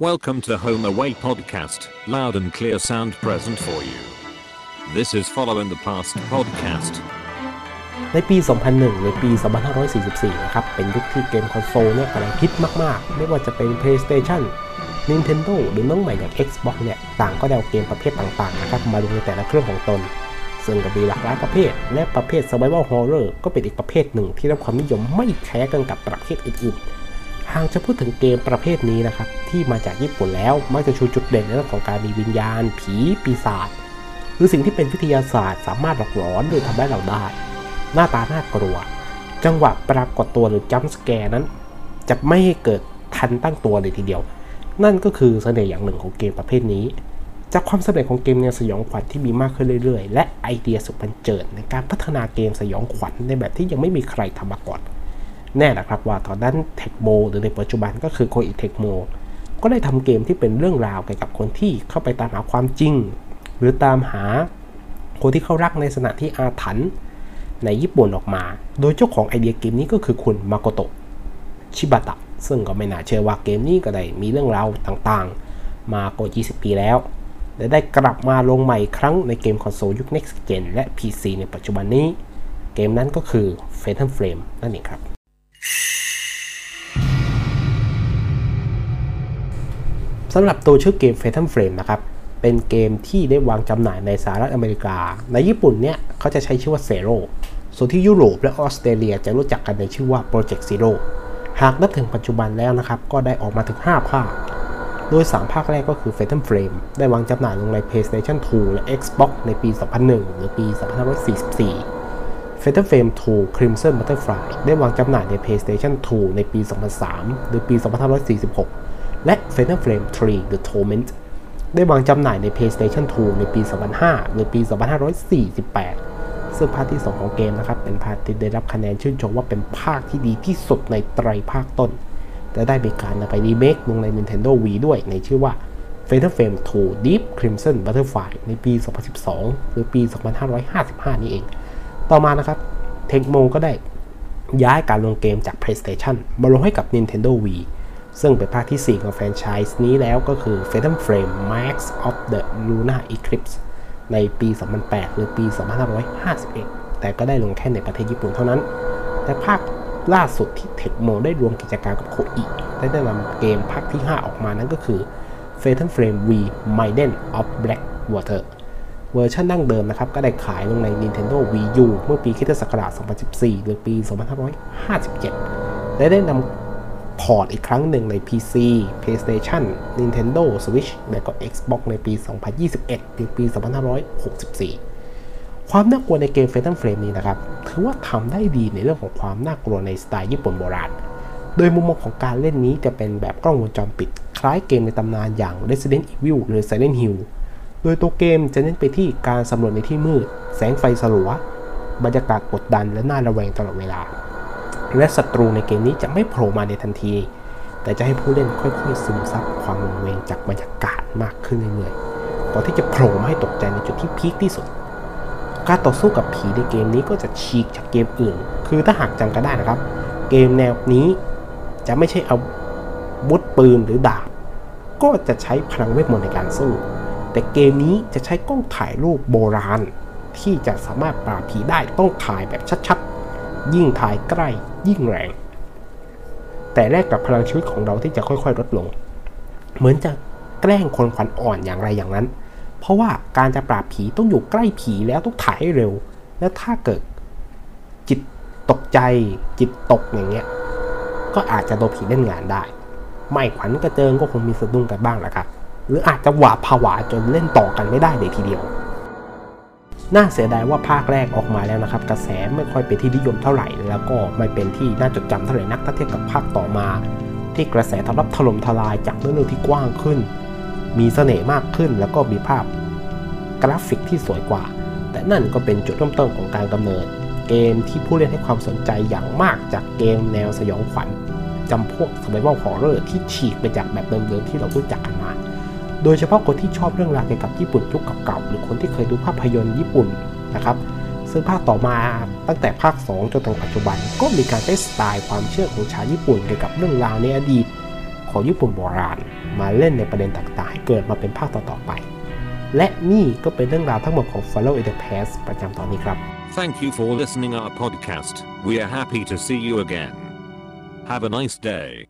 Welcome to Home Away Podcast, loud and clear sound present for you. This is Follow in the Past Podcast. ในปี 2001 หรือปี 2544 นะครับ เป็นยุคที่เกมคอนโซลเนี่ยกำลังฮิตมาก ๆ ไม่ว่าจะเป็น PlayStation Nintendo หรือน้องใหม่อย่าง Xbox เนี่ย ต่างก็ได้เอาเกมประเภทต่าง ๆ นะครับ มาลงในแต่ละเครื่องของตน ซึ่งก็มีหลากหลายประเภท และประเภท Survival Horror ก็เป็นอีกประเภทหนึ่งที่ได้รับความนิยมไม่แพ้กันกับประเภทอื่น ๆ หากจะพูดถึงเกมประเภทนี้นะครับ ที่มาจากญี่ปุ่นแล้ว มักจะชูจุดเด่นในเรื่องของการมีวิญญาณ ผี ปีศาจหรือสิ่งที่เป็นวิทยาศาสตร์ สามารถหลอกหลอนหรือทำให้เราได้ หน้าตาน่ากลัว จังหวะปรากฏตัวหรือจัมป์สแกร์นั้น จะไม่ให้เกิดทันตั้งตัวเลยทีเดียว นั่นก็คือเสน่ห์อย่างหนึ่งของเกมประเภทนี้ จากความสำเร็จของเกมแนวสยองขวัญที่มีมากขึ้นเรื่อยๆ และไอเดียสุดบันเจิดในการพัฒนาเกมสยองขวัญในแบบที่ยังไม่มีใครทำมาก่อน แน่นะครับว่าตอนนั้นเทคโมหรือในปัจจุบันก็คือโคอิเทคโมก็ได้ทำเกมที่เป็นเรื่องราวเกี่ยวกับคนที่เข้าไปตามหาความจริง หรือตามหาคนที่เขารักในสถานที่อาถรรพ์ในญี่ปุ่นออกมา โดยเจ้าของไอเดียเกมนี้ก็คือคุณมาโกโตะชิบะตะ ซึ่งก็ไม่น่าเชื่อว่าเกมนี้ก็ได้มีเรื่องราวต่างๆ มากว่า 20 ปีแล้ว และได้กลับมาลงใหม่ครั้งในเกมคอนโซลยุค Next Gen และ PC ในปัจจุบันนี้ เกมนั้นก็คือ Phantom Flame นั่นเองครับ สำหรับตัวชื่อเกม Phantom Flame นะครับ เป็นเกมที่ได้วางจำหน่ายในสหรัฐอเมริกา ในญี่ปุ่นเนี่ยเขาจะใช้ชื่อว่า Zero ส่วนที่ยุโรปและออสเตรเลียจะรู้จักกันในชื่อว่า Project Zero หากนับถึงปัจจุบันแล้วนะครับ ก็ได้ออกมาถึง 5 ภาค โดย 3 ภาคแรกก็คือ Phantom Flame ได้วางจำหน่ายลงใน PlayStation 2 และ Xbox ในปี 2001 หรือปี 2544 Phantom Flame 2 Crimson Butterfly ได้วางจำหน่ายใน PlayStation 2 ในปี 2003 หรือปี 2546 และ Phantom Flame 3 The Torment ได้วางจำหน่ายใน PlayStation 2 ในปี 2005 หรือปี 2548 ซึ่งภาคที่ 2 ของเกมนะครับ เป็นภาคที่ได้รับคะแนนชื่นชมว่าเป็นภาคที่ดีที่สุดในไตรภาคต้น และได้มีการนำไปรีเมคลงใน Nintendo Wii ด้วยในชื่อว่า Phantom Flame 2 Deep Crimson Butterfly ในปี 2012 หรือปี 2555 นี้เอง ต่อมานะครับเทคโมก็ได้ย้ายการลงเกมจาก PlayStation มาลงให้กับ Nintendo Wii ซึ่งเป็นภาคที่ 4 ของแฟรนไชส์นี้แล้วก็คือ Phantom Flame Max of the Lunar Eclipse ในปี 2008 หรือปี 2551 แต่ก็ได้ลงแค่ในประเทศญี่ปุ่นเท่านั้น แต่ภาคล่าสุดที่เทคโมได้รวมกิจการกับโคอิได้ได้นำเกมภาคที่ 5 ออกมานั่นก็คือ Fatal Frame V Maiden of Blackwater เวอร์ชันดั้งเดิมนะครับ ก็ได้ขายลงใน Nintendo Wii U เมื่อปีคริสต์ศักราช2014 หรือปี 2557 และได้นำ port อีกครั้งหนึ่งใน PC PlayStation Nintendo Switch และก็ Xbox ในปี 2021หรือปี 2564 ความน่ากลัวในเกม Phantom Flame นี้นะครับ ถือว่าทำได้ดีในเรื่องของความน่ากลัวในสไตล์ญี่ปุ่นโบราณ โดยมุมมองของการเล่นนี้จะเป็นแบบกล้องวงจรปิด คล้ายเกมในตำนานอย่าง Resident Evil หรือ Silent Hill โดยตัวเกมจะเน้นไปที่การสำรวจในที่มืด แสงไฟสลัว บรรยากาศกดดันและน่าระแวงตลอดเวลา และศัตรูในเกมนี้จะไม่โผล่มาในทันที แต่จะให้ผู้เล่นค่อยๆซึมซับความระแวงจากบรรยากาศมากขึ้นเรื่อยๆก่อนที่จะโผล่มาให้ตกใจในจุดที่พีคที่สุด การต่อสู้กับผีในเกมนี้ก็จะฉีกจากเกมอื่น คือถ้าหากจำกันได้นะครับ เกมแนวนี้จะไม่ใช่เอาวุธปืนหรือดาบ ก็จะใช้พลังเวทมนต์ในการสู้ แต่เกมนี้จะใช้กล้องถ่ายรูปโบราณ ที่จะสามารถปราบผีได้ต้องถ่ายแบบชัดๆ ยิ่งถ่ายใกล้ยิ่งแรง แต่แลกกับพลังชีวิตของเราที่จะค่อยๆ ลดลง เหมือนจะแกล้งคนขวัญอ่อนอย่างไรอย่างนั้น เพราะว่าการจะปราบผีต้องอยู่ใกล้ผีแล้วต้องถ่ายให้เร็ว และถ้าเกิดจิตตกใจจิตตกอย่างเงี้ย ก็อาจจะโดนผีเล่นงานได้ ไม่ขวัญกระเจิงก็คงมีสะดุ้งกันบ้างแหละครับหรืออาจจะหวาดผวาจนเล่นต่อกันไม่ได้เลยทีเดียว น่าเสียดายว่าภาคแรกออกมาแล้วนะครับ กระแสไม่ค่อยเป็นที่นิยมเท่าไหร่ แล้วก็ไม่เป็นที่น่าจดจำเท่าไหร่นักถ้าเทียบกับภาคต่อมา ที่กระแสตอบรับถล่มทลายจากเรื่องราวที่กว้างขึ้น มีเสน่ห์มากขึ้นแล้วก็มีภาพกราฟิกที่สวยกว่า แต่นั่นก็เป็นจุดเริ่มต้นของการกำเนิด เกมที่ผู้เล่นให้ความสนใจอย่างมากจากเกมแนวสยองขวัญจำพวก survival horror ที่ฉีกไปจากแบบเดิมๆที่เรารู้จักกันมา โดยเฉพาะคนที่ชอบเรื่องราวเกี่ยวกับญี่ปุ่นยุคเก่าๆหรือคนที่เคยดูภาพยนตร์ญี่ปุ่นนะครับซึ่งภาคต่อมาตั้งแต่ภาค 2 จนถึงปัจจุบัน ก็มีการใช้สไตล์ความเชื่อของชาวญี่ปุ่นเกี่ยวกับเรื่องราวในอดีต ของญี่ปุ่นโบราณ มาเล่นในประเด็นต่างๆ ให้เกิดมาเป็นภาคต่อๆไป และนี่ก็เป็นเรื่องราวทั้งหมดของ Follow in the Past ประจำตอนนี้ครับ Thank you for listening our podcast. We are happy to see you again. Have a nice day.